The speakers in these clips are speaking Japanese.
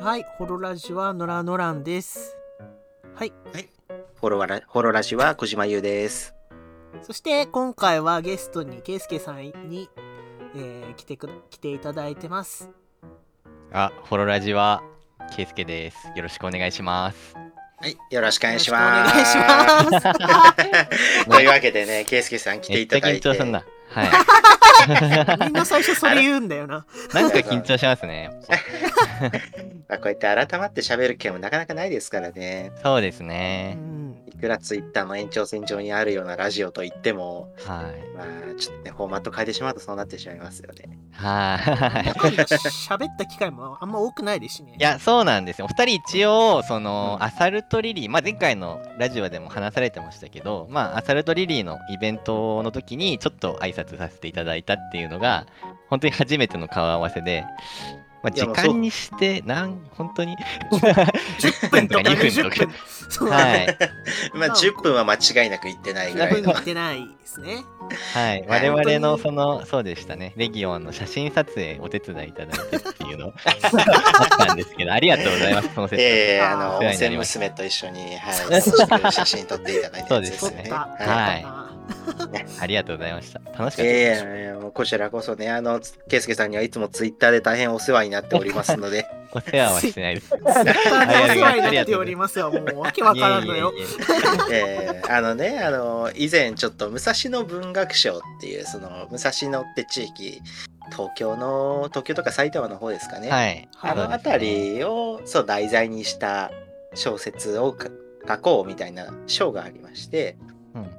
はい、ホロラジはノラノランです。はい、フォロワラフォロラジは小島優です。そして今回はゲストにケイスケさんに、えー来てく来ていただいてます。あ、フォロラジは、ケイスケです。よろしくお願いします。はい、よろしくお願いします。お願いします。というわけでね、ケイスケさん来ていただいて。緊張すんな。はい。みんな最初それ言うんだよな。なんか緊張しますね。まあこうやって改まって喋る件もなかなかないですからね。そうですうね。ん、いくらツイッターの延長線上にあるようなラジオと言っても、はい。まあちょっとね、フォーマット変えてしまうとそうなってしまいますよね。はい。喋った機会もあんま多くないですしね。いや、そうなんですよ。お二人一応、その、アサルトリリー、まあ、前回のラジオでも話されてましたけど、まあ、アサルトリリーのイベントの時に、ちょっと挨拶させていただいたっていうのが、本当に初めての顔合わせで、まあ、時間にして、なん、本当に、10分とか2分20とか。分。。そう、はい。まあ10分は間違いなく行ってないぐらいの。分言。ってないですね。はい、はい。我々のその、そうでしたね、レギオンの写真撮影お手伝いいただいてっていうの。あったんですけど、ありがとうございます、その説。ええあー。あの、温泉娘と一緒に、はい、写真撮っていただいてそうですね。はい ありがとうございました。楽しかったえです。えいやもうこちらこそね、あの、ケイスケさんにはいつもツイッターで大変お世話になっておりますので、お世話はしてないです。ツイッターでお世話になっておりますよ。もうわけわからんのよ。いえーあのね、あの、以前ちょっと武蔵野文学賞っていう、その、武蔵野って地域、東京の、東京とか埼玉の方ですかね。はい。あの辺りを、そう、題材にした小説をか書こうみたいな賞がありまして、うん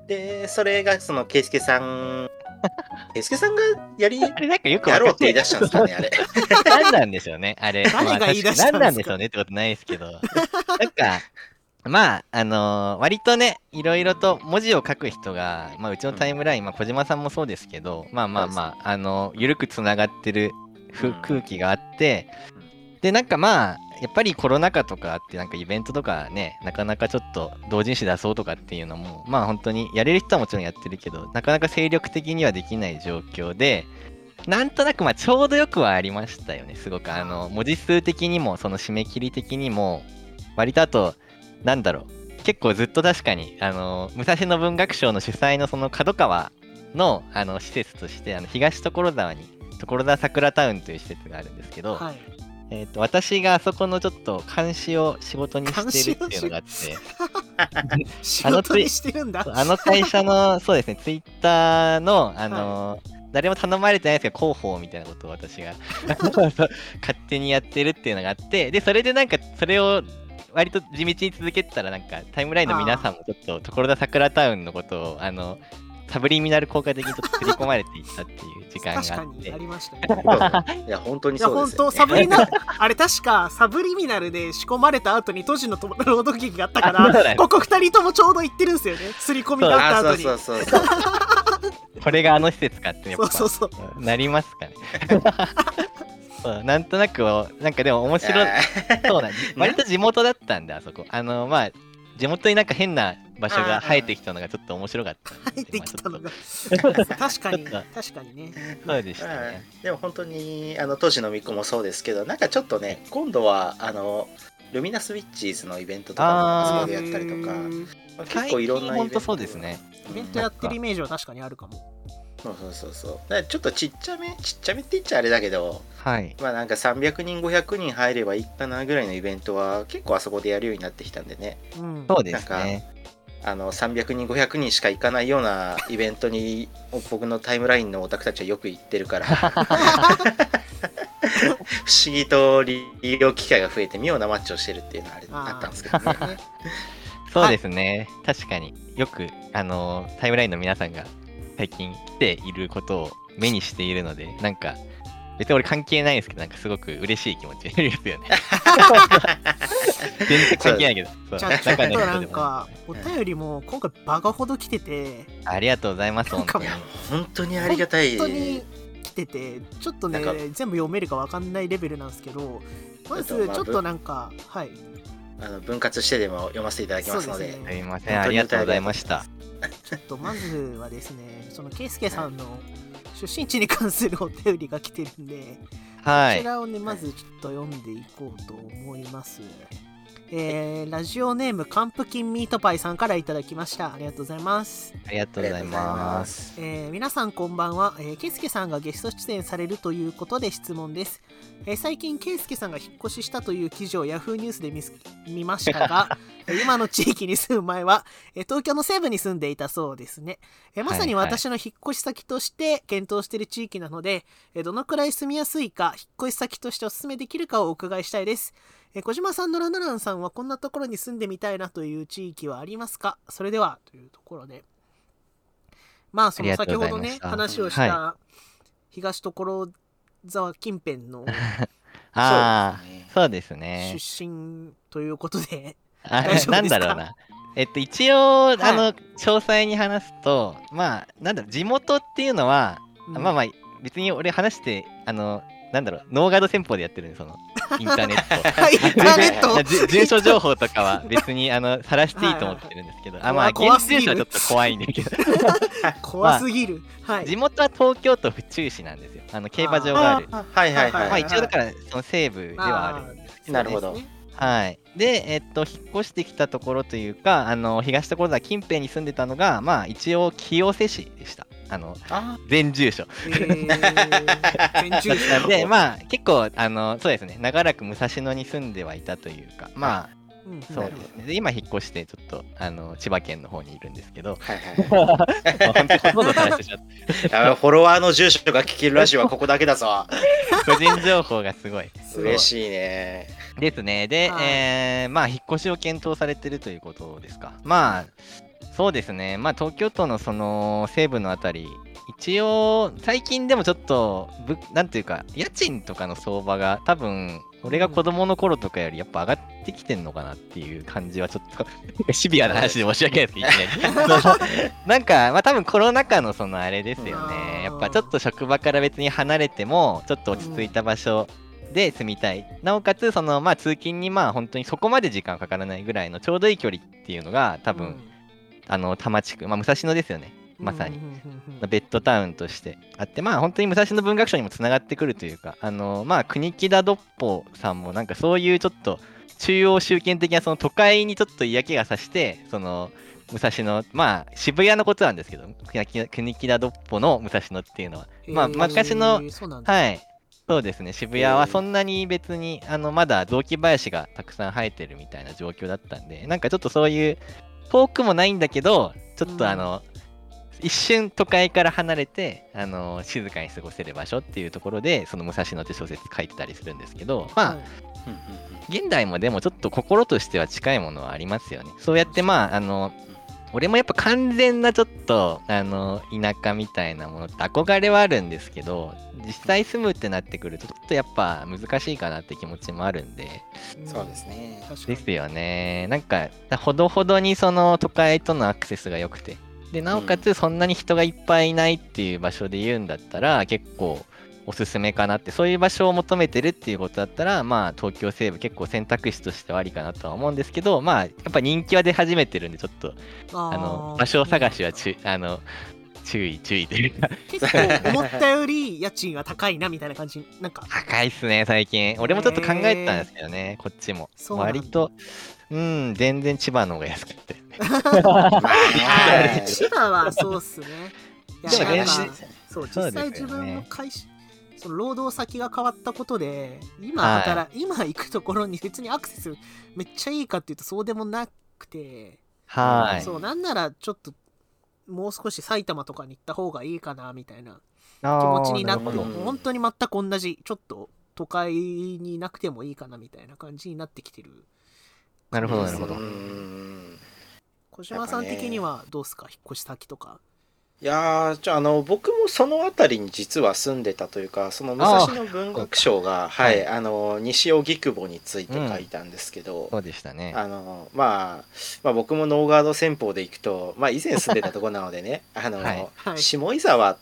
で、それがその、ケイスケさん、ケイスケさんがやり、あれなんかよくやろうって言い出出したんですかね、あれ。何なんでしょうね、あれ。誰が言い出したんですか？まあ何なんでしょうねってことないですけど。なんか、まあ、あのー割とね、いろいろと文字を書く人が、まあ、うちのタイムライン、まあ、小島さんもそうですけど、まあまあまあ、あのー、ゆるくつながってるふうん空気があって、で、なんかまあ、やっぱりコロナ禍とかって、なんかイベントとかね、なかなかちょっと同人誌出そうとかっていうのも、まあ本当にやれる人はもちろんやってるけど、なかなか精力的にはできない状況で、なんとなくまあちょうどよくはありましたよね、すごく。あの、文字数的にも、その締め切り的にも、割とあと、なんだろう、結構ずっと確かに、あの、武蔵野文学賞の主催のその角川のあの施設として、あの東所沢に、所沢桜タウンという施設があるんですけど、はい。えー、と私があそこのちょっと監視を仕事にしてるっていうのがあって、仕事にしてるんだ。あの会社の、そうですね、ツイッターの、あのー誰も頼まれてないですけど、広報みたいなことを私が。勝手にやってるっていうのがあって、で、それでなんか、それを割と地道に続けてたら、なんか、タイムラインの皆さんもちょっと、所田桜タウンのことを、あの、サブリミナル効果的にちょっと刷り込まれていったっていう時間確かがあってにあ、りました ね。いや、本当にいや、そうですよ、本当ね。サブリナ、あれ確かサブリミナルで仕込まれた後に都市のと朗読劇があったから、ねここ二人ともちょうど行ってるんですよね。刷り込みがああった後に。そうそうそうそう。これがあの施設かってやっぱそうそうそう。なりますかね。そうなんとなく、なんかでも面白い。そうだ、割と地元だったんで、あそこ。あの、まあ、地元になんか変な場所が生えてきたのがちょっと面白かったんで。入ってきたのが。確かに、確かにね。とそうでしたはいね。でも本当にあの当時のみっこもそうですけどなんかちょっとね今度はあのルミナスウィッチーズのイベントとかもあそこでやったりとかうん結構いろんなイベントそうですね。イベントやってるイメージは確かにあるかも。そうそうそうそうちょっとちっちゃめちっちゃめって言っちゃあれだけどはい。まあなんか300人500人入ればいいかなぐらいのイベントは結構あそこでやるようになってきたんでねうん。そうですね。あの300人500人しか行かないようなイベントに僕のタイムラインのオタクたちはよく行ってるから 不思議と利用機会が増えて妙なマッチをしてるっていうのはあれあったんですけどね。ねそうですね。確かによく、あのータイムラインの皆さんが最近来ていることを目にしているので、なんか、別に俺関係ないですけど、なんかすごく嬉しい気持ちになりますよね。全然関係ないけど。そうじゃあちょっとなんか、お便りも今回バカほど来てて、ありがとうございます、なんか本当に。本当にありがたい。本当に来てて、ちょっとねなんか、全部読めるかわかんないレベルなんですけど、まずちょっとなんか、はい。あの分割してでも読ませていただきますのですねすいません、ありがとうございました。ちょっとまずはですね、そのケイスケさんの出身地に関するお便りが来てるんで、はい。こちらをねまずちょっと読んでいこうと思います。えーラジオネームカンプキンミートパイさんからいただきました。ありがとうございます。ありがとうございます。えー皆さんこんばんは、えー、ケイスケさんがゲスト出演されるということで質問です、えー最近ケイスケさんが引っ越ししたという記事を Yahoo ニュースで見す見ましたが えー今の地域に住む前は、えー東京の西部に住んでいたそうですね、えーまさにはいはい私の引っ越し先として検討している地域なので、えーどのくらい住みやすいか引っ越し先としてお勧めできるかをお伺いしたいですえー小島さんのランドランさんはこんなところに住んでみたいなという地域はありますか？それではというところで。まあその先ほどね話をした東所沢近辺の ああ、そうですね。出身ということで、なんだろうな。えっと、一応、いあの、詳細に話すと、まあ、なんだろう、地元っていうのは、うん。まあまあ、別に俺話して、あの、なんだろう、ノーガード戦法でやってるんで、その、インターネット。はいインターネット じ住所情報とかは別にあの晒していいと思ってるんですけど、あまあ現怖すぎる住所はちょっと怖いんだけど、怖すぎる、はい地元は東京都府中市なんですよ。あの競馬場がある。あはいはいはい、まあ一応だからその西部ではあるんですけなるほどはい。で、えっと、引っ越してきたところというか、あの、東所沢近辺に住んでたのが、まあ、一応、清瀬市でした。あの、あ全住所。えー、全住所 で、まあ、結構、あの、そうですね、長らく武蔵野に住んではいたというか、まあ、うんそうですね。で、今、引っ越して、ちょっと、あの、千葉県の方にいるんですけど、はいはい フォロワーの住所が聞けるラジオはここだけだぞた。個人情報がすごい。すごい嬉しいねですね。で、はいえーまあ、引っ越しを検討されてるということですか。まあ、そうですね。まあ、東京都のその西部のあたり、一応、最近でもちょっと、ぶなんていうか、家賃とかの相場が多分、俺が子供の頃とかよりやっぱ上がってきてんのかなっていう感じはちょっと シビアな話で申し訳ないですけど、いきな んか、まあ多分コロナ禍のそのあれですよね。やっぱちょっと職場から別に離れても、ちょっと落ち着いた場所で住みたい。なおかつ、そのまあ通勤にまあ本当にそこまで時間かからないぐらいのちょうどいい距離っていうのが多分、あの多摩地区、まあ武蔵野ですよね。まさに。ベッドタウンとして。あって、まあ本当に武蔵野文学賞にもつながってくるというか、あのまあ国木田ドッポさんもなんかそういうちょっと中央集権的なその都会にちょっと嫌気がさして、その武蔵野、まあ渋谷のことなんですけど、国木田ドッポの武蔵野っていうのは、まあへー昔の、そうなんだはい。そうですね、渋谷はそんなに別に、あの、まだ雑木林がたくさん生えてるみたいな状況だったんで、なんかちょっとそういう、遠くもないんだけど、ちょっうんとあの、一瞬都会から離れて、あの、静かに過ごせる場所っていうところで、その武蔵野って小説書いてたりするんですけど、まあ、現代もでもちょっと心としては近いものはありますよね。そうやってまあ、あの、俺もやっぱ完全なちょっと、あの、田舎みたいなものって憧れはあるんですけど、実際住むってなってくると、ちょっとやっぱ難しいかなって気持ちもあるんで、そうですね。ですよね。なんか、ほどほどにその都会とのアクセスが良くて、で、なおかつそんなに人がいっぱいいないっていう場所で言うんだったら、結構おすすめかなって、そういう場所を求めてるっていうことだったら、まあ、東京西部結構選択肢としてはありかなとは思うんですけど、まあ、やっぱ人気は出始めてるんで、ちょっと、ああのー場所探しはちゅあの注意、注意というか、結構思ったより家賃が高いなみたいな感じ？なんか。高いっすね、最近。俺もちょっと考えてたんですけどね、こっちも。割と、うん、全然千葉の方が安くて。はい千葉はそうっすね。でもそう実際自分の会社その労働先が変わったことで今はい働、今行くところに別にアクセスめっちゃいいかっていうとそうでもなくて、はい。そうなんならちょっともう少し埼玉とかに行った方がいいかなみたいな気気持ちになって本当に全く同じちょっと都会にいなくてもいいかなみたいな感じになってきてるなるほど、なるほどう。ん小島さん的にはどうすか引っ越し先とかいやーじゃああの僕もその辺りに実は住んでたというかその武蔵野文学賞がははいい。あの西荻窪について書いたんですけど、そうでしたね。あのまあ、まあ僕もノーガード戦法で行くと、まあ、以前住んでたところなのでね あの、はい。はい。下井沢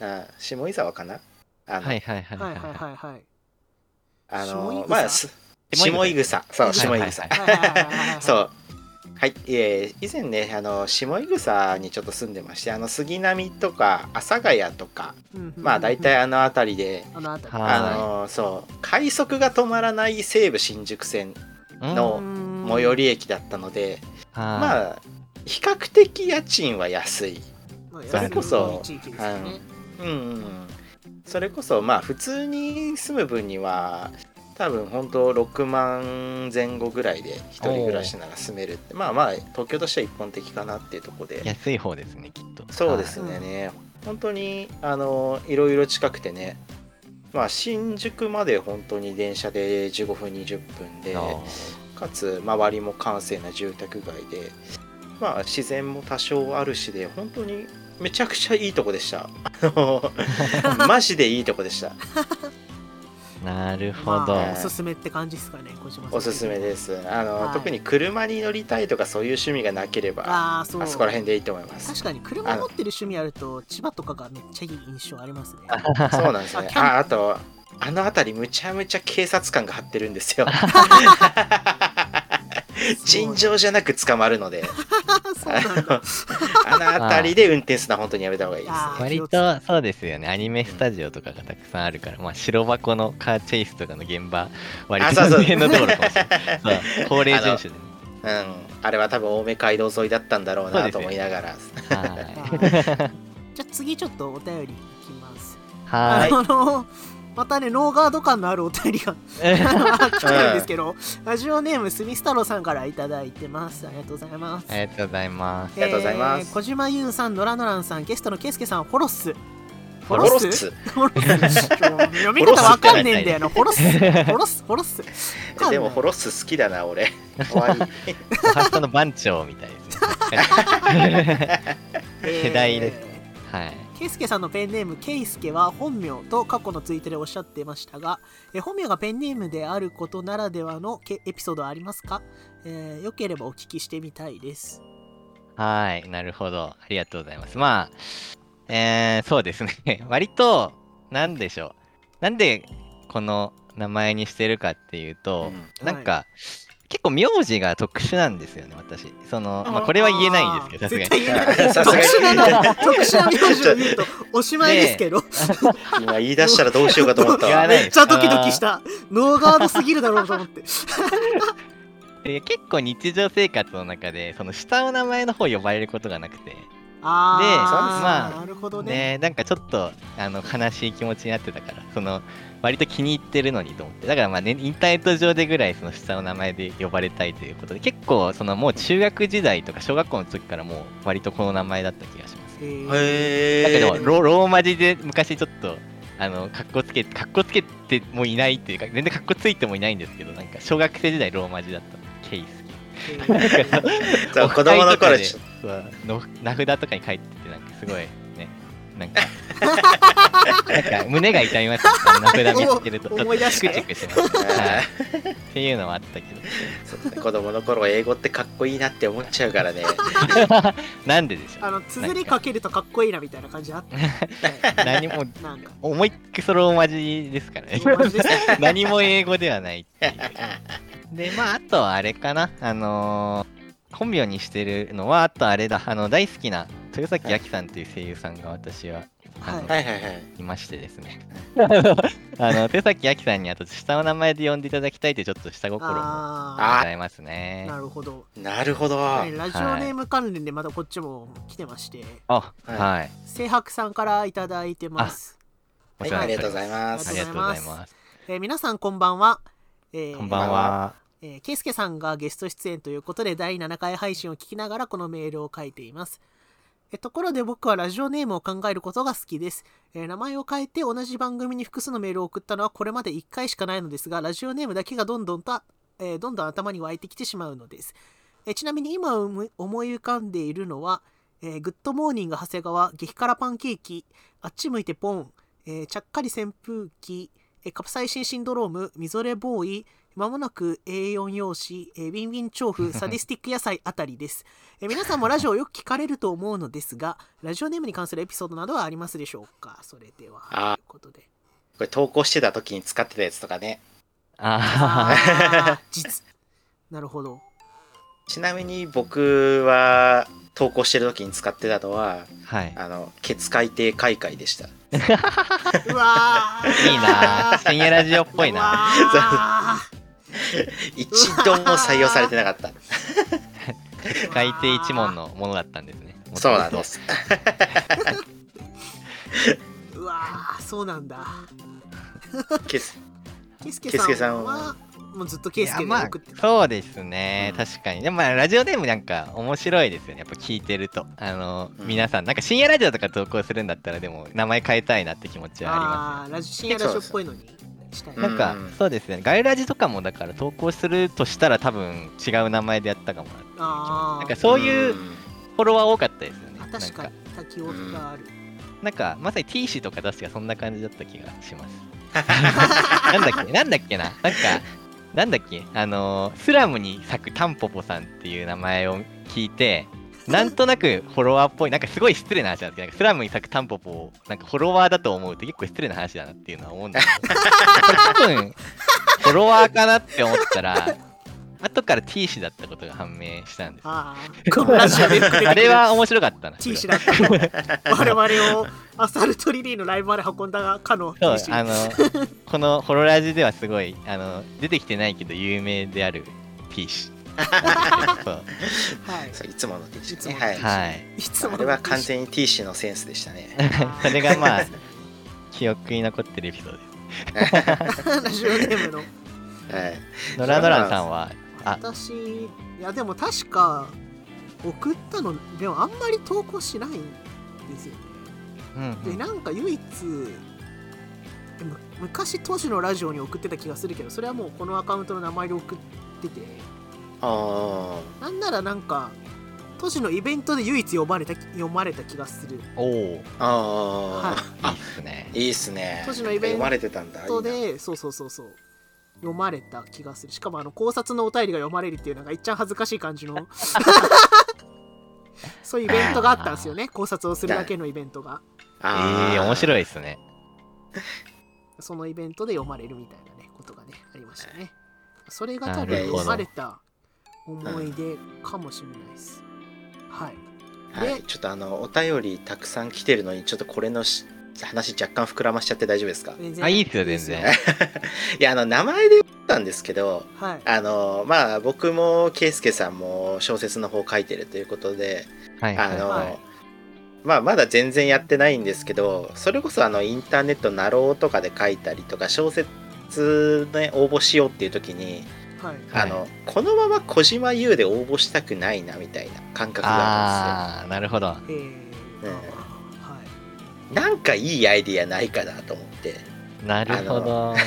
あ下井沢かな？あの、はいはいはいはいはいははいはいあのまあす下井草？そうはい下井草そうはい、えー以前ねあの下井草にちょっと住んでましてあの杉並とか阿佐ヶ谷とかうんまあ大体あの辺りで、あのあたりはい。あのそう快速が止まらない西武新宿線のうん。最寄り駅だったので、ままあ比較的家賃は安い、まあそれこそね。うんうん、それこそまあ普通に住む分には多分本当6万前後ぐらいで一人暮らしなら住めるって。まあまあ東京としては一般的かなっていうところで。安い方ですねきっと。そうですはいね、本当にあのいろいろ近くてね。まあ新宿まで本当に電車で15分20分ではいかつ周りも閑静な住宅街で。まあ自然も多少あるしで本当にめちゃくちゃいいとこでした。マジでいいとこでしたなるほど、まあおすすめって感じですかね小島さん。おすすめです。あの、はい。特に車に乗りたいとかそういう趣味がなければあそう。そこら辺でいいと思います。確かに車持ってる趣味あると千葉とかがめっちゃいい印象ありますね。そうなんですね。ああとあの辺りむちゃむちゃ警察官が張ってるんですよ 尋常じゃなく捕まるので。そうなんだ。あの辺りで運転するのは本当にやめた方がいいです。ね 割とそうですよね。アニメスタジオとかがたくさんあるから、まあ、白箱のカーチェイスとかの現場割とあそうそう。辺のところかもしれない。高齢順守でね。うん、あれは多分青梅街道沿いだったんだろうなと思いながら。はじゃあ次ちょっとお便りいきます。い。はあのまたねノーガード感のあるお便りが い来てるんですけど、ラジオネームスミス太郎さんからいただいてます。ありがとうございます。ありがとうございます。りがとうございます。えー小島優さん、ノラノランさん、ゲストのケイスケさん、ホロッス。ホホロッス？スホロッス？読み方わかんねえんだよな。ホロッ ス。ホロッス？ホロッス。でもホロッス好きだな俺。終わり。おはスの番長みたいですね。世代です。えはい。ーケイスケさんのペンネーム、ケイスケは本名と過去のツイートでおっしゃっていましたが、えー本名がペンネームであることならではのけエピソードはありますか、えーよければお聞きしてみたいです。はい、なるほど。ありがとうございます。まあ、えー、そうですね。割と、なんでしょう。なんでこの名前にしてるかっていうと、うんなんか、結構名字が特殊なんですよね、私。その、まあ、あこれは言えないんですけど、さすがに。特殊なな、特殊な名字を言うと おしまいですけど。今言い出したらどうしようかと思ったわ めっちゃドキドキした。ノーガードすぎるだろうと思って。で結構日常生活の中で、その下の名前の方呼ばれることがなくて、あであ、まあなるほどね。ね、なんかちょっとあの悲しい気持ちになってたから、その割と気に入ってるのにと思って、だからまあ、ね、インターネット上でぐらいその下の名前で呼ばれたいということで、結構そのもう中学時代とか小学校の時からもう割とこの名前だった気がします。えー。へだけどえロローマ字で昔ちょっとあのかっこつけかっこつけてもいないっていうか全然かっこついてもいないんですけどなんか小学生時代ローマ字だったケイスえー。そう 子供の頃名札とかに書いててなんかすごいねなんか。なんか胸が痛みますね。名札見つけるとちょっとチクチクします、はい、っていうのはあったけど。そうね。子供の頃英語ってかっこいいなって思っちゃうからね。なんででしょう。あの、綴りかけるとかっこいいなみたいな感じあった。何もなんか、思いっきりそローマ字ですからね。何も英語ではないっていう。でまああとはあれかな。あのー本名にしてるのはあとあれだ。あの大好きな豊崎亜紀さんという声優さんが私ははい。はいはいはい。いましてですね。あの豊崎亜紀さんにあと下の名前で呼んでいただきたいというちょっと下心もごあざいますあ、ね。なるほど。なるほど。はいラジオネーム関連でまたこっちも来てまして、あはい。はい。清白さんからいただいてます。はい。ありがとうございます。ありがとうございます。えー皆さんこんばんは。えーこんばんは。えー、ケイスケさんがゲスト出演ということで第7回配信を聞きながらこのメールを書いています。えところで僕はラジオネームを考えることが好きです、えー名前を変えて同じ番組に複数のメールを送ったのはこれまで1回しかないのですがラジオネームだけがどんどんと、えーどんどん頭に湧いてきてしまうのです。えーちなみに今思い浮かんでいるのは、えグッドモーニング長谷川激辛パンケーキあっち向いてポン、えちゃっかり扇風機えカプサイシンシンドロームみぞれボーイまもなく A4 用紙、えーウィンウィン調布、サディスティック野菜あたりです、えー皆さんもラジオをよく聞かれると思うのですが、ラジオネームに関するエピソードなどはありますでしょうか？それでは。あということで。これ投稿してた時に使ってたやつとかねああー実。なるほど。ちなみに僕は投稿してる時に使ってたのははい。あのケツ海底開会でした うわーいいな深夜ラジオっぽいうな。わ 一度も採用されてなかった。海底一門のものだったんですね。そうなんです。ー うわーそうなんだ。ケスケケスケささんんは？はもうずっとケスケで送ってた、そうですね、うん。確かに。でもまあラジオネームなんか面白いですよね。やっぱ聞いてると。あの、うん。皆さんなんか深夜ラジオとか投稿するんだったらでも名前変えたいなって気持ちはありまあーラジ深夜ラジオっぽいのにしたい。すなんか、うん。そうですね。ガイラジとかもだから投稿するとしたら多分違う名前でやったかもなあなんかそういうフォロワー多かったですよね。あ確かに。滝音がある、なん。かなんかまさに T 氏とか確かそんな感じだった気がします。なんだっけ？なんだっけな？なんかなんだっけ？あのースラムに咲くタンポポさんっていう名前を聞いてなんとなくフォロワーっぽいなんかすごい失礼な話なんですけどスラムに咲くタンポポをなんかフォロワーだと思うと結構失礼な話だなっていうのは思うんだけど。こ れ多分フォロワーかなって思ったら後から T 氏だったことが判明したんですあ あれは面白かったな T 氏だったの我々をアサルトリリーのライブまで運んだかの T 氏あのこのホロラジではすごいあの出てきてないけど有名である T 氏はい。いつもの T シャツね。いつものはい、はい。いつもあれは完全に T 氏のセンスでしたね。それがまあ記憶に残ってるエピソード。ですラジオネームの。はい。ノラノランさんはあ私いやでも確か送ったのでもあんまり投稿しないんですよね。うんうん。でなんか唯一でも昔当時のラジオに送ってた気がするけどそれはもうこのアカウントの名前で送っててあなんならなんか当時のイベントで唯一読まれた読まれた気がする。おおいい。っあああ、すね。いいっすね。当時のイベント読まれてたんだといいな。でそうそうそうそう。読まれた気がする。しかもあの考察のお便りが読まれるっていうのがいっちゃん恥ずかしい感じの。そういうイベントがあったんですよね。考察をするだけのイベントが。あー。ええ面白いですね。そのイベントで読まれるみたいなねことがねありましたね。それが多分読まれた思い出かもしれないです、はい。はい、ちょっとあのお便りたくさん来てるのにちょっとこれのし話若干膨らましちゃって大丈夫ですか？あいいっすよ全然。いやあの名前で言ったんですけどはい。あのまあ僕も圭介さんも小説の方書いてるということではいはい。あの、はい。まあまだ全然やってないんですけどそれこそあのインターネットナローとかで書いたりとか小説ね応募しようっていう時に、はい。はい。あのこのまま小島優で応募したくないなみたいな感覚があああなるほど。えーうんはるんですよなんかいいアイディアないかなと思って。なるほど。い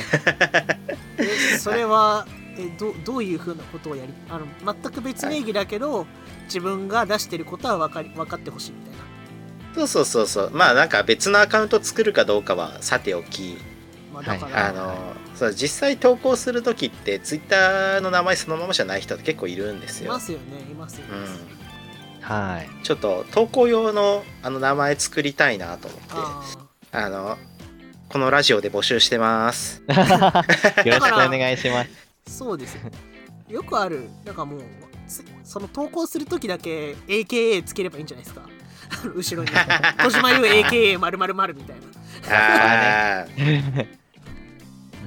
えそれはえどどういうふうなことをやりあの全く別名義だけど、自分が出してることは分かり分かってほしいみたいな。そうそうそうそう。まあなんか別のアカウント作るかどうかはさておきまあだから、あのそう実際投稿する時ってツイッターの名前そのままじゃない人って結構いるんですよ。いま。すよねいますよ、うん、はい。ちょっと投稿用のあの名前作りたいなと思って。ああのこのラジオで募集してます。よろしくお願いします。ーそうですよ。よくある。なんかもうつその投稿する時だけ AKA つければいいんじゃないですか。後ろに。小島優 AKA みたいな。あー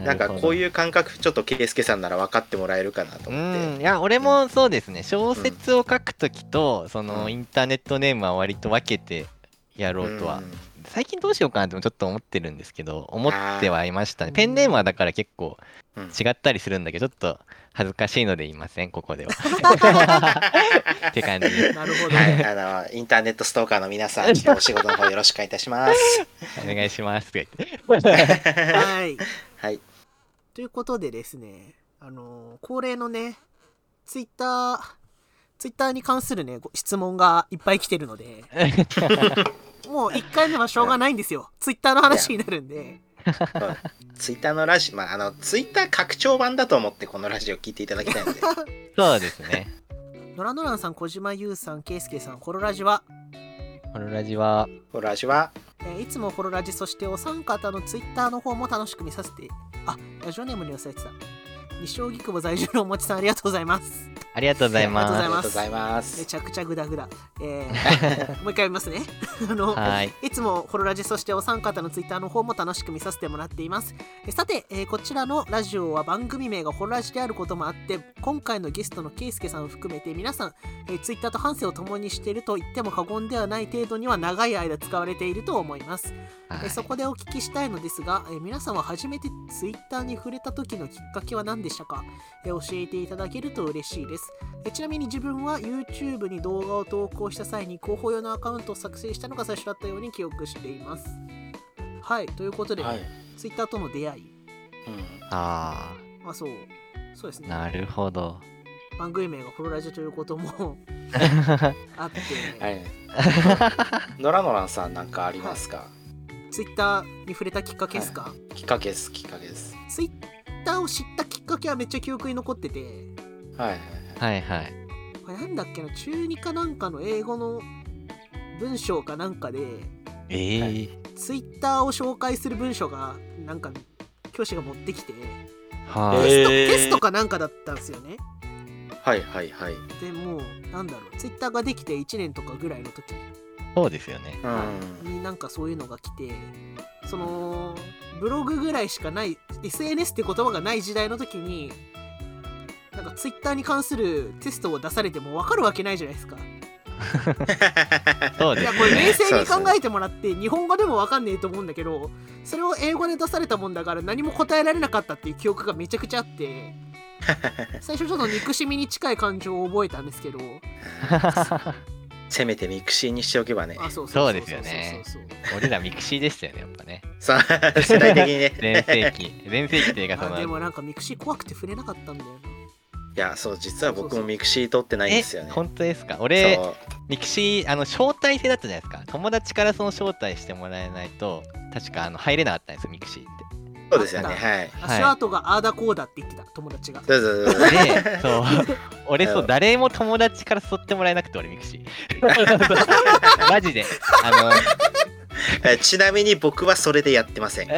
なんかこういう感覚ちょっと圭介さんなら分かってもらえるかなとう思って。ん。いや俺もそうですね。小説を書くときと、そのうん。インターネットネームは割と分けてやろうとは、ん。最近どうしようかなってもちょっと思ってるんですけど思ってはいましたね。ペンネームはだから結構うん。違ったりするんだけどちょっと恥ずかしいので言いませんここでは。って感じなるほど、はい、あのインターネットストーカーの皆さん、お仕事の方よろしくお願いいたします。お願いします。はい。はい、ということでですねあの恒例のねツイッターツイッターに関するねご質問がいっぱい来てるので もう1回目はしょうがないんですよ。ツイッターの話になるんで。ツイッターのラジオ、まあ、あのツイッター拡張版だと思ってこのラジオ聞いていただきたいので、そうですね。ノラノランさん小島優さんケイスケさんホロラジは、このラジは？このラジオは、えいつもホロラジそしてお三方のツイッターの方も楽しく見させてあラジオネームに寄せてた。西荻窪在住のおもちさんありがとうございますありがとうございまありがとうございまめすちゃくちゃグダグダ、えー もう一回読みますね あのす。はい。いつもホロラジそしてお三方のツイッターの方も楽しく見させてもらっています。えさて、えーこちらのラジオは番組名がホロラジであることもあって、今回のゲストのケイスケさんを含めて皆さん、えーツイッターと反省を共にしていると言っても過言ではない程度には長い間使われていると思います。はいえそこでお聞きしたいのですが、え皆さんは初めてツイッターに触れた時のきっかけは何でしたか、え教えていただけると嬉しいです。えちなみに自分は YouTube に動画を投稿した際に広報用のアカウントを作成したのが最初だったように記憶しています。はい、ということで、はい、Twitter との出会い、うんああ、そう、そうですあ、ね。なるほど。番組名がホロラジということも あって、はい。ノラノランさんなんかありますか、Twitter に触れたきっかけですか、きっかけです、きっかけです。Twitter を知ったきっかけはめっちゃ記憶に残ってて、はいはいはいはい。これなんだっけな中2かなんかの英語の文章かなんかでええはいツイッターを紹介する文章がなんか教師が持ってきて、はい。テストえーテストかなんかだったんですよねはいはいはい。でもうなんだろうツイッターができて1年とかぐらいの時そうですよね。うん。になんかそういうのが来てそのブログぐらいしかない SNS って言葉がない時代の時になんかツイッターに関するテストを出されても分かるわけないじゃないですか。そうですいやこれ冷静に考えてもらって日本語でも分かんねえと思うんだけどそれを英語で出されたもんだから何も答えられなかったっていう記憶がめちゃくちゃあって 最初ちょっと憎しみに近い感情を覚えたんですけど せめてミクシーにしておけばね。あそうそうですよね俺らミクシーでしたよね、やっぱね。さあ、世代的にね。全盛期。全盛期っていうか、その、あでもなんかミクシー怖くて触れなかったんだよいや、そう、実は僕もミクシー取ってないんえですよね。本当ですか？俺、ミクシー、あの、招待制だったじゃないですか。友達からその招待してもらえないと、確かあの入れなかったんですよ、ミクシーって。そうですよね。あはい。はい足跡がああだこうだって言ってた友達がどうぞどうぞ。で、そう、俺、そう、うん誰も友達から誘ってもらえなくて、俺、ミクシー。マジで。あの、え ちなみに僕はそれでやってません。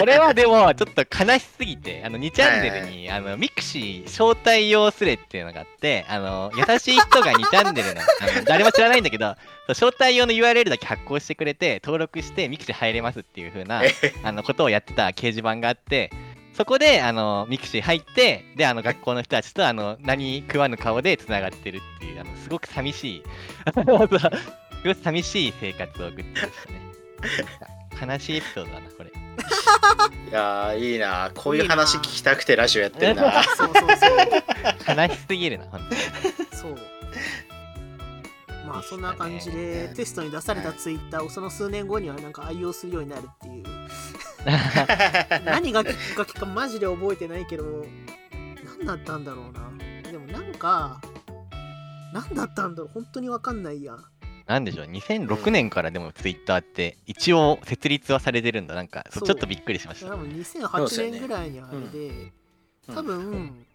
俺 はでもちょっと悲しすぎてあの2チャンネルに、あのミクシー招待用スレっていうのがあってあの優しい人が2チャンネルのあの誰も知らないんだけどそう招待用の URL だけ発行してくれて登録してミクシー入れますっていう風な あのことをやってた掲示板があってそこであのミクシー入ってであの学校の人たちとあの何食わぬ顔でつながってるっていうあのすごく寂しいすごく寂しい生活を送ってましたね。悲しいエピソードだなこれ。いやーいいな。こういう話聞きたくてラジオやってるな。そうそうそう。悲しすぎるな本当に。そう。まあそんな感じでテストに出されたツイッターをその数年後にはなんか愛用するようになるっていう。何がきっかけかマジで覚えてないけど何だったんだろうな。でもなんか何だったんだろう。本当に分かんないやなんでしょう2006年からでもツイッターって一応設立はされてるんだ。なんかちょっとびっくりしました。多分そうです2008よね年ぐらいにあれで、うん。多分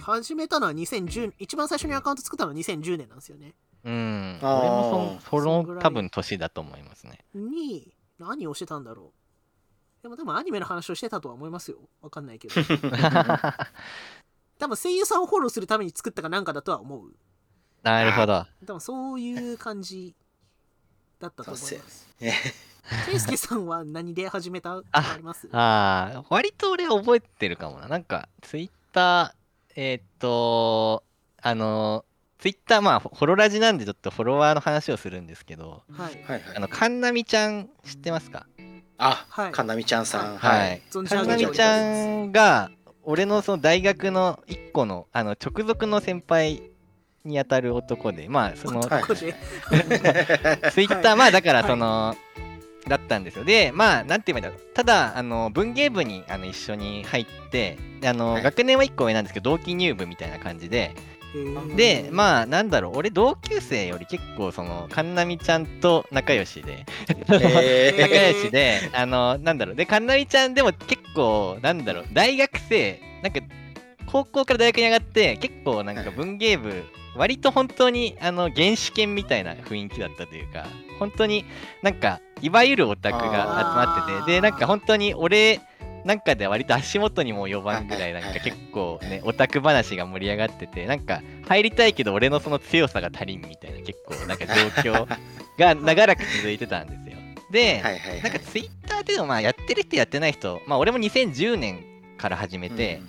始めたのは2010一番最初にアカウント作ったのは2010年なんですよね。うん。俺もそそそんぐらい。の多分年だと思いますね。に何をしてたんだろう。でも多分アニメの話をしてたとは思いますよ。わかんないけど。多分声優さんをフォローするために作ったかなんかだとは思うなるほど。多分そういう感じだったと思います。すよね。ケイスケさんは何で始めたああります？ああ割と俺は覚えてるかもな。なんかツイッターえーっとあのツイッターまあホロラジなんでちょっとフォロワーの話をするんですけどはい。はいはい。あのカンナミちゃん知ってますか？あ、はい。かなみちゃんさん。はい。かんなみちゃんが俺のその大学の一個のあの直属の先輩にあたる男でまあそのツイッター、まあだからその、だったんですよ。で、まあ、なんて言えばいいんだろう。ただ、あの文芸部にあの一緒に入って、であの、はい。学年は1個上なんですけど、同期入部みたいな感じで、で、まあ、なんだろう、俺、同級生より結構、その、かんなみちゃんと仲良しで、え 仲良しで、あの、なんだろう、で、かんなみちゃんでも結構、なんだろう、大学生、なんか、高校から大学に上がって、結構なんか文芸部、割と本当に、あの、原始圏みたいな雰囲気だったというか、本当になんか、いわゆるオタクが集まってて、で、なんか本当に俺なんかで割と足元にも及ばんぐらいなんか結構ねオタク話が盛り上がっててなんか入りたいけど俺のその強さが足りんみたいな結構なんか状況が 長らく続いてたんですよ。で、なんかツイッターでもまあやってる人やってない人まあ俺も2010年から始めて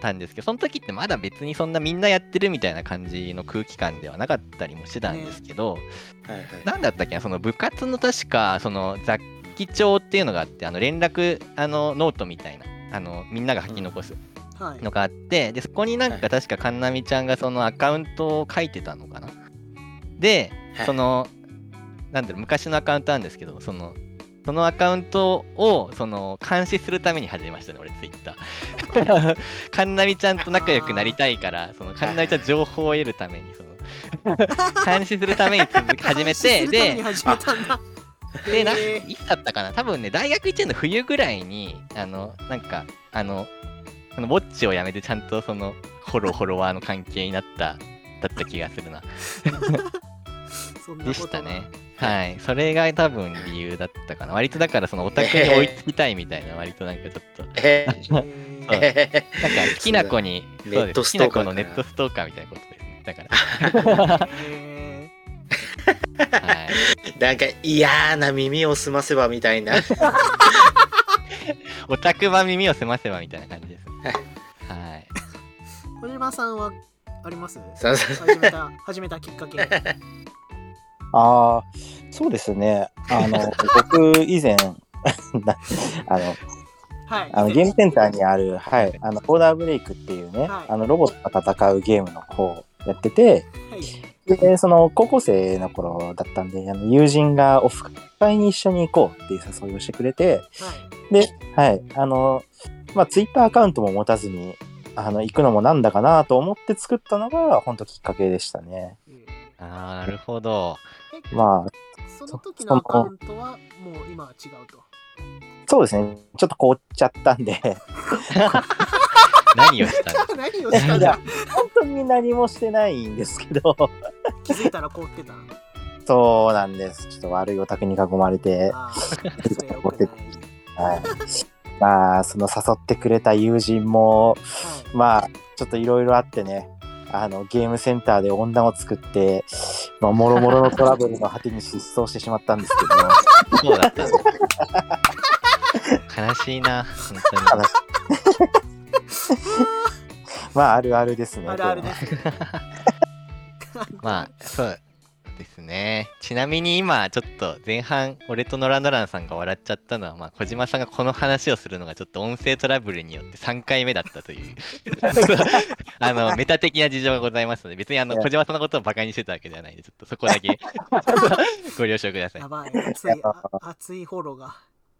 たんですけどその時ってまだ別にそんなみんなやってるみたいな感じの空気感ではなかったりもしてたんですけど、うん。はいはい。なんだったっけなその部活の確かその雑記帳っていうのがあってあの連絡あのノートみたいなあのみんなが書き残すはい。のがあってでそこになんはいか確かかんなみちゃんがそのアカウントを書いてたのかな。ではい。そのなんだろう昔のアカウントなんですけどそのそのアカウントをその監視するために始めましたね俺ツイッターかんなみちゃんと仲良くなりたいからそのかんなみちゃん情報を得るためにその監視するために続き始めて でで、な、いつだったかな？多分ね、大学1年の冬ぐらいに、あの、なんか、あの、そのウォッチをやめてちゃんとその、フォロー、フォロワーの関係になった、だった気がするな。そんなでことがしたね。はい。それが多分理由だったかな。割とだからそのオタクに追いつきたいみたいな、割となんかちょっと、え なんか好きな子に、ネットそうです好きなストーカーのネットストーカーみたいなことですね。だから、へはい。なんか嫌な耳を澄ませばみたいな オタクは耳を澄ませばみたいな感じですね。はい。ー小島さんはあります？始めた始めたきっかけああ、そうですね。あの、僕、以前、なあの、はい。あのゲームセンターにある、はい、あの、ボーダーブレイクっていうね、はい。あの、ロボットが戦うゲームの方をやってて、はい。で、その、高校生の頃だったんで、あの、友人がオフ会に一緒に行こうっていう誘いをしてくれて、はい。で、はい、あの、まあ、ツイッターアカウントも持たずに、あの、行くのもなんだかなと思って作ったのが、本当きっかけでしたね。なるほど。ー まあ、その時のアカウントはもう今は違うと。そうですね。ちょっと凍っちゃったんで、何をしたの？何をしたんいやだ本当に何もしてないんですけど、気づいたら凍ってたそうなんです。ちょっと悪いオタクに囲まれて、あーそれよくない。はい。まあ、その誘ってくれた友人も、はい。まあ、ちょっといろいろあってね、あの、ゲームセンターで女を作って、まあ、もろもろのトラブルの果てに失踪してしまったんですけど、そうだったんだ。悲しいな、本当に。まあ、あるあるですね。あるあるです まあ、そうですね。ちなみに今、ちょっと前半、俺とノラノランさんが笑っちゃったのは、まあ、小島さんがこの話をするのがちょっと音声トラブルによって3回目だったという、あの、メタ的な事情がございますので、別にあの、小島さんのことをバカにしてたわけではないので、ちょっとそこだけご了承くださいや。ばい熱いあ熱いフォローが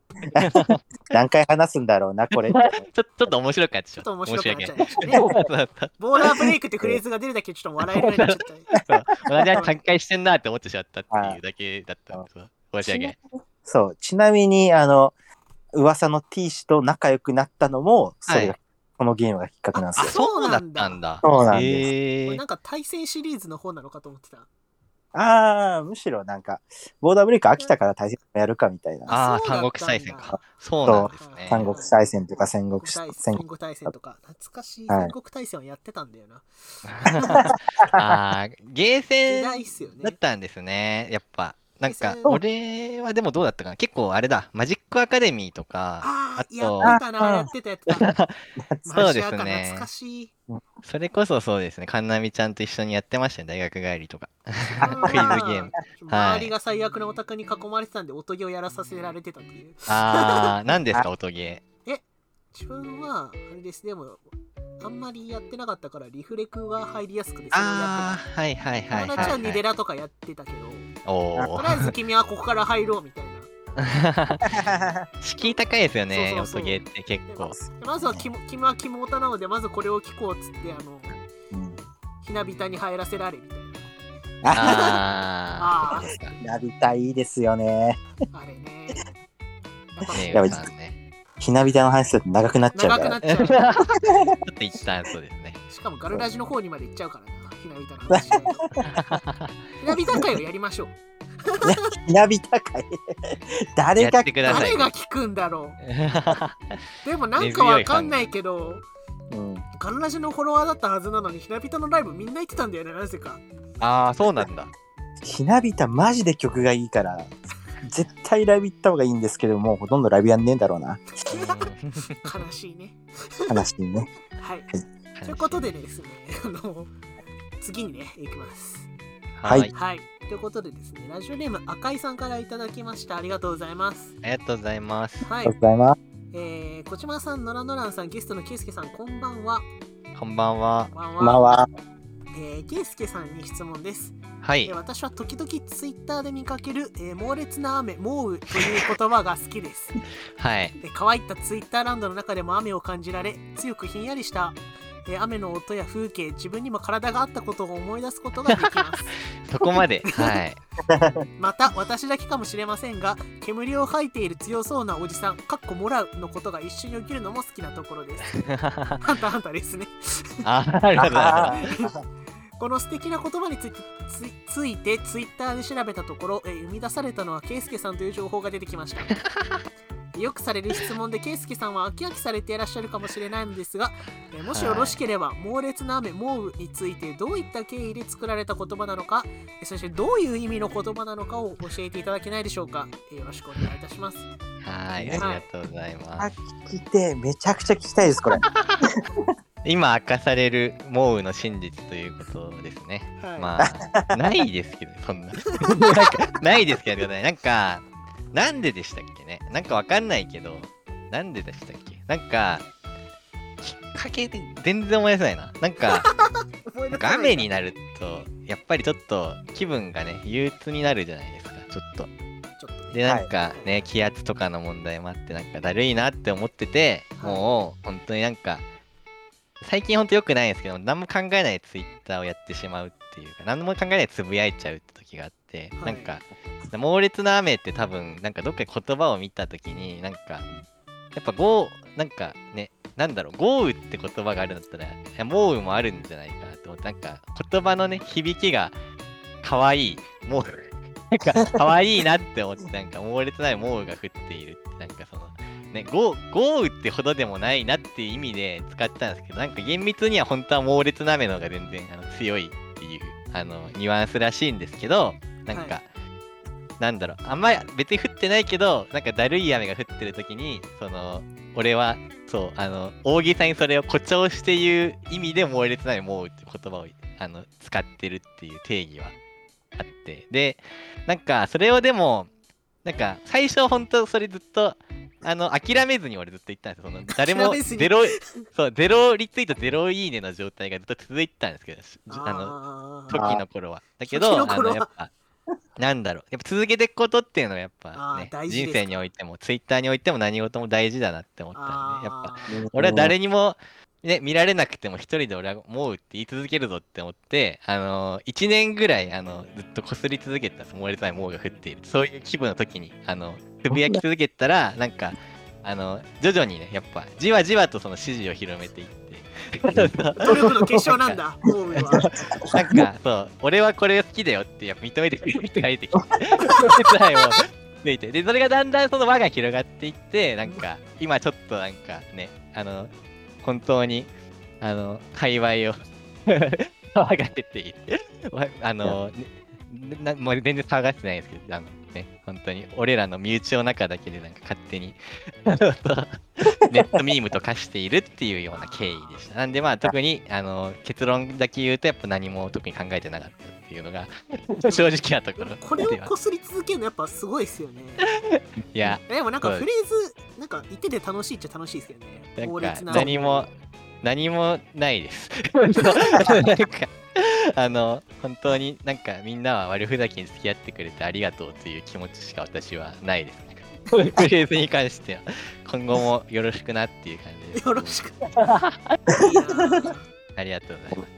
何回話すんだろうな、これ。ちょちょっと面白くなってしちょまっと面白くなっちゃい申ましたボーダーブレイクってフレーズが出るだけちょっと笑えるようになっちゃった そう。同じ3回してんなって思ってしまったっていうだけだったんですわ申し訳ない。そう、ちなみに、あの、噂の T 氏と仲良くなったのも、それが、はこのゲームがきっかけなんですあ、よ。そうだ。ったんだ。そうなんです。へーこれなんか対戦シリーズの方なのかと思ってたああ、むしろなんか、ボーダーブレイク飽きたから対戦やるかみたいな。ああ、三国大戦か。そうなんですね。三国大戦とか戦国戦戦戦国大戦とか懐かしいはい戦国大戦はやってたんだよな ああ、ゲー時センだったんですね。やっぱ。なんか俺はでもどうだったかな。結構あれだ、マジックアカデミーとか、あああとやってたなやってたやってたそうですね。懐かしい。それこそそうですね、カンナミちゃんと一緒にやってましたね、大学帰りとか。クイズゲーム。周りが最悪なオタクに囲まれてたんで音ゲーをやらさせられてたっていう。ああ、何ですか、音ゲ自分はあれです。でもあんまりやってなかったからリフレクが入りやすくてー。それをやってああ、はいはいたはい友達はニはい、はい。デラとかやってたけどおおとり。あえず君はここから入ろうみたいな 敷居高いですよね、そうそうそう音ゲーって結構。でまずはキモ君はキモオタなのでまずこれを聞こうっつってあのうんひなびたに入らせられみたいなあー ああ、そうですか。やりたいですよね。あれね ねやばいさんね。ひなびたの話すると長くなっちゃう長から。くなっちゃう。ちょっと一旦そうですね。しかもガルラジの方にまで行っちゃうからな ひなびたの話ひなびた会をやりましょう。ひなびた会誰がやってください誰が聞くんだろう？でもなんかわかんないけどうん、ガンラジのフォロワーだったはずなのにひなびたのライブみんな行ってたんだよねなぜか。ああ、そうなんだ。ひなびたマジで曲がいいから絶対ライブ行った方がいいんですけどもうほとんどライブやんねえんだろうな。悲しいね。話にね。はい。ということでですねあの次にね行きます。はい。はい。はい。ということでですねラジオネーム赤井さんからいただきました。ありがとうございます。ありがとうございます。はい。ありがとうございます。えー、小島さん、ノラノランさん、ゲストのケイスケさん、こんばんは。こんばんは。こんばんはえー、ケイスケさんに質問です。はいえー。私は時々ツイッターで見かける、えー猛烈な雨、猛雨という言葉が好きです。はい。で乾いたツイッターランドの中でも雨を感じられ、強くひんやりした、えー雨の音や風景、自分にも体があったことを思い出すことができます。そこまで？はい。また私だけかもしれませんが煙を吐いている強そうなおじさんかっこもらうのことが一緒に起きるのも好きなところですハンターハンターですねあありがとうございます。この素敵な言葉についてつついてツイッターで調べたところえー生み出されたのはケイスケさんという情報が出てきました。よくされる質問でケイスケさんは飽き飽きされていらっしゃるかもしれないのですがえーもしよろしければ猛烈な雨猛雨についてどういった経緯で作られた言葉なのかえーそしてどういう意味の言葉なのかを教えていただけないでしょうか。えーよろしくお願いいたします。はい。ありがとうございます。聞いてめちゃくちゃ聞きたいですこれ 今明かされるモウの真実ということですね。はいまあ、ないですけど、そんな。なんかないですけどね。なんか、なんででしたっけね？なんかわかんないけど、なんででしたっけ？なんか、きっかけで全然思い出せないな。なんか、なんか雨になると、やっぱりちょっと気分がね、憂鬱になるじゃないですか、ちょっと。ちょっとねで、なんかね、気圧とかの問題もあって、なんかだるいなって思ってて、はいもう、本当になんか、最近ほんと良くないんですけど、何も考えないツイッターをやってしまうっていうか、何も考えないでつぶやいちゃうって時があって、はいなんか、猛烈な雨って多分、なんかどっかで言葉を見た時に、なんか、やっぱ豪、なんかね、なんだろう、豪雨って言葉があるんだったら、猛雨もあるんじゃないかなと思って、なんか、言葉のね、響きが可愛い、猛雨。なんか、可愛いなって思って、なんか、猛烈な猛雨が降っているって、なんかその、ね、豪豪雨ってほどでもないなっていう意味で使ったんですけど、なんか厳密には本当は猛烈な雨の方が全然あの強いっていう、あの、ニュアンスらしいんですけど、なんか、はなんだろう、あんまり別に降ってないけど、なんかだるい雨が降ってる時に、その、俺は、そう、あの、大げさにそれを誇張して言う意味で猛烈な雨猛雨って言葉をあの使ってるっていう定義はあって、で、なんか、それをでも、なんか、最初本当それずっと、あの、諦めずに俺ずっと言ったんですよ。その、誰もゼロ、そう、ゼロリツイート、ゼロいいねの状態がずっと続いてたんですけど、あの、時の頃は。だけ時ど、あの、やっぱ、なんだろう、やっぱ続けていくことっていうのはやっあぱね人生においても、ツイッターにおいても何事も大事だなって思ったんで、やっぱ、俺は誰にも、ね、見られなくても一人で俺は思うって言い続けるぞって思って、あのー、1年ぐらい、あの、ずっとこすり続けてたんです。燃える際、もうが降っている。そういう気分の時に、あの、つぶやき続けてたら、なんか、あの、徐々にね、やっぱ、じわじわとその支持を広めていって、努力の結晶なんだ、モーウェは。なんか、そう、俺はこれ好きだよってやっぱ認めてくれる人がいてきて、そうもでいて、で、それがだんだんその輪が広がっていって、なんか、今ちょっとなんかね、あの、本当に、あの、界隈を 騒がせている。わあの、ねなもう全然騒がせてないですけど、あのね、本当に、俺らの身内の中だけでなんか勝手に、ネットミームと化しているっていうような経緯でした。なんでまあ特にあの結論だけ言うとやっぱ何も特に考えてなかったっていうのが 正直なところこれをこすり続けるのやっぱすごいですよね。いやでもなんかフレーズ、なんか言ってて楽しいっちゃ楽しいですけどね。なんか猛烈な何も何もないです。なんかあの本当になんかみんなは悪ふざけに付き合ってくれてありがとうという気持ちしか私はないです。フレーズに関しては今後もよろしくなっていう感じです。よろしく。ありがとうございます。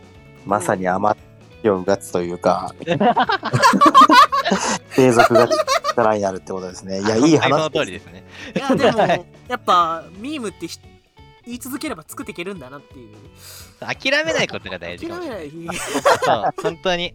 まさに余りをうがつというか、継続が力になるってことですね。いや、いいはいその話通りですね。いやでもやっぱミームってひ言い続ければ作っていけるんだなっていう諦めないことが大事かもしれない。諦めないそう、本当に。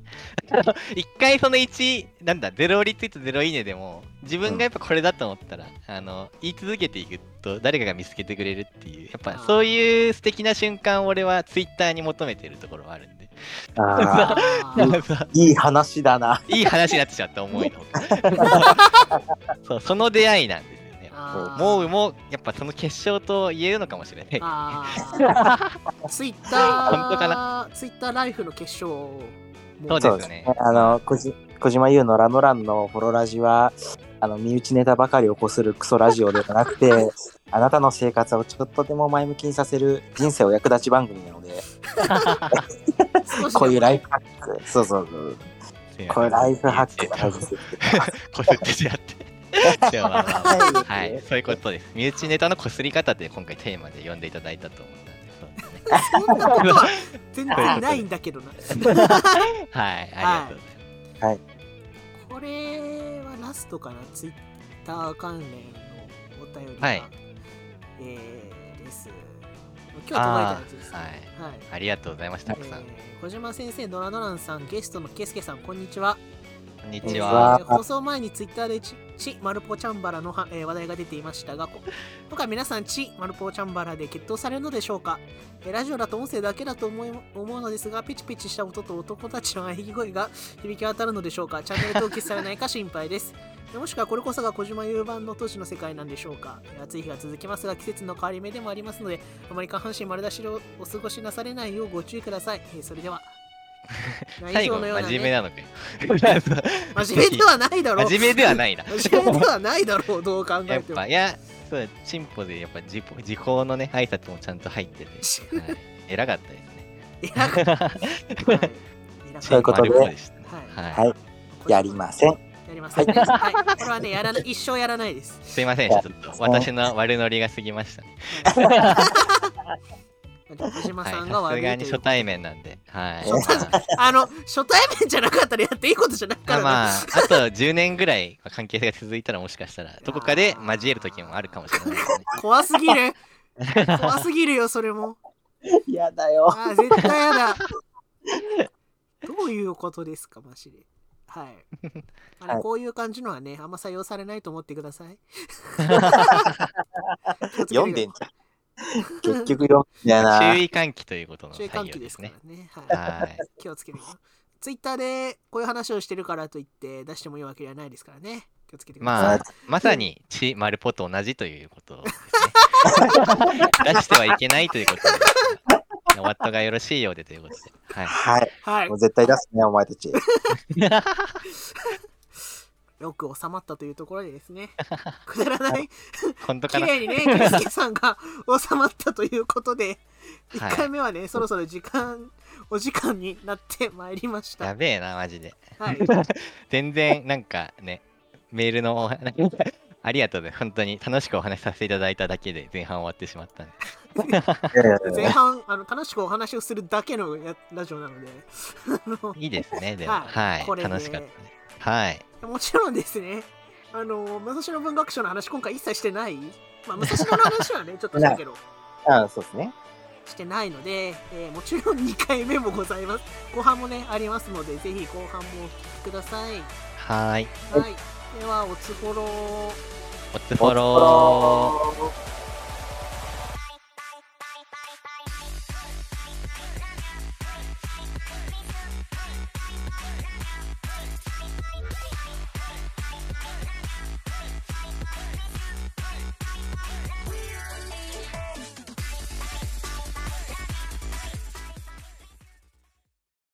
一回その1、なんだ、0リツイート0いいねでも、自分がやっぱこれだと思ったら、あの、言い続けていくと誰かが見つけてくれるっていう、やっぱそういう素敵な瞬間を俺はツイッターに求めてるところはあるんで。あ いい話だな。いい話になってしまった思いの。そう、その出会いなんですよね。あーモウもやっぱその決勝と言えるのかもしれない。ツイッター本当かツイッターライフの決勝もそうですよねあの、小じ小島優のラノランのフォロラジは、あの、身内ネタばかり起こするクソラジオではなくて、あなたの生活をちょっとでも前向きにさせる人生お役立ち番組なので、こういうライフハック、そうそうそう。こういうライフハックが大事です。こすってしまって。でもまあまあまあははい、そういうことです。身内ネタのこすり方って今回テーマで呼んでいただいたと思ったんで、そうですね。そんなことは全然ないんだけどな。はい、ありがとうございます。これはラストかなツイッター関連のお便りが、はい。えーです今日届い。たやつですねあはい。ありがとうござい。ます、たくさん。えー小島先生、ドラドランさん、ゲストのケスケさん、こんにちは。こんにち。はえー放送前にツイッターでち、ち、マルポチャンバラの、えー話題が出ていましたが、今回皆さん、ち、マルポチャンバラで決闘されるのでしょうか、えーラジオだと音声だけだと思い思うのですが、ピチピチした音と男たちの喘ぎ声が響き渡るのでしょうか、チャンネル登記されないか心配です。もしくはこれこそが小島優版の都市の世界なんでしょうか、暑い日が続きますが、季節の変わり目でもありますので、あまり下半身丸出しでおお過ごしなされないようご注意ください。えーそれでは。最後、真面目なのかよ。真面目ではないだろう。真面目ではないな。真面目ではないだろう、どう考えも。やってぱ、いや、そう、進歩でやっぱ時時報のね、挨拶もちゃんと入ってて、はい、偉かったですね。偉かった。そういうことではいやりません。やりません。はい。これはね、やらない、一生やらないです。すいません、ちょっと私の悪ノリが過ぎましたね。小島はい、さんが悪いというに初対面なんで、はい。初あの、初対面じゃなかったらやっていいことじゃないからね。まあ、あと10年ぐらい関係性が続いたらもしかしたら どこかで交える時もあるかもしれないですね。怖すぎる。怖すぎるよ、それも。やだよ。あー、絶対やだ。どういうことですか、マジで。はい。あのはいこういう感じのはね、あんま採用されないと思ってください。読んでんじゃん。結局読んでんだよな。注意喚起ということの注意採喚起ですすね。はい。はい。気をつけてよ。ツイッターでこういう話をしてるからといって出してもいいわけではないですからね。気をつけてください。まあ、まさにチ・マルポと同じということですね。出してはいけないということで。お後がよろしいようでということで。はい。はい。はいもう。絶対出すね、お前たち。よく収まったというところでですね。くだらない、本当かな綺麗にね、キリスケさんが収まったということで、はい1回目はね、そろそろ時間、お時間になってまいりました。やべえな、マジで。はい。全然なんかね、メールのお話 ありがとうね。本当に楽しくお話しさせていただいただけで前半終わってしまったんで。前半あの楽しくお話をするだけのやラジオなのであのいいですね、でも。はいはい。これで楽しかったね。はい。もちろんですねあの武蔵野文学賞の話今回一切してない？まあ武蔵野の話はね ちょっとしたけどあそうですね。してないので、えーもちろん2回目もございます後半もねありますのでぜひ後半もお聞きくださいはい。はいではおつフォローおつフォロー。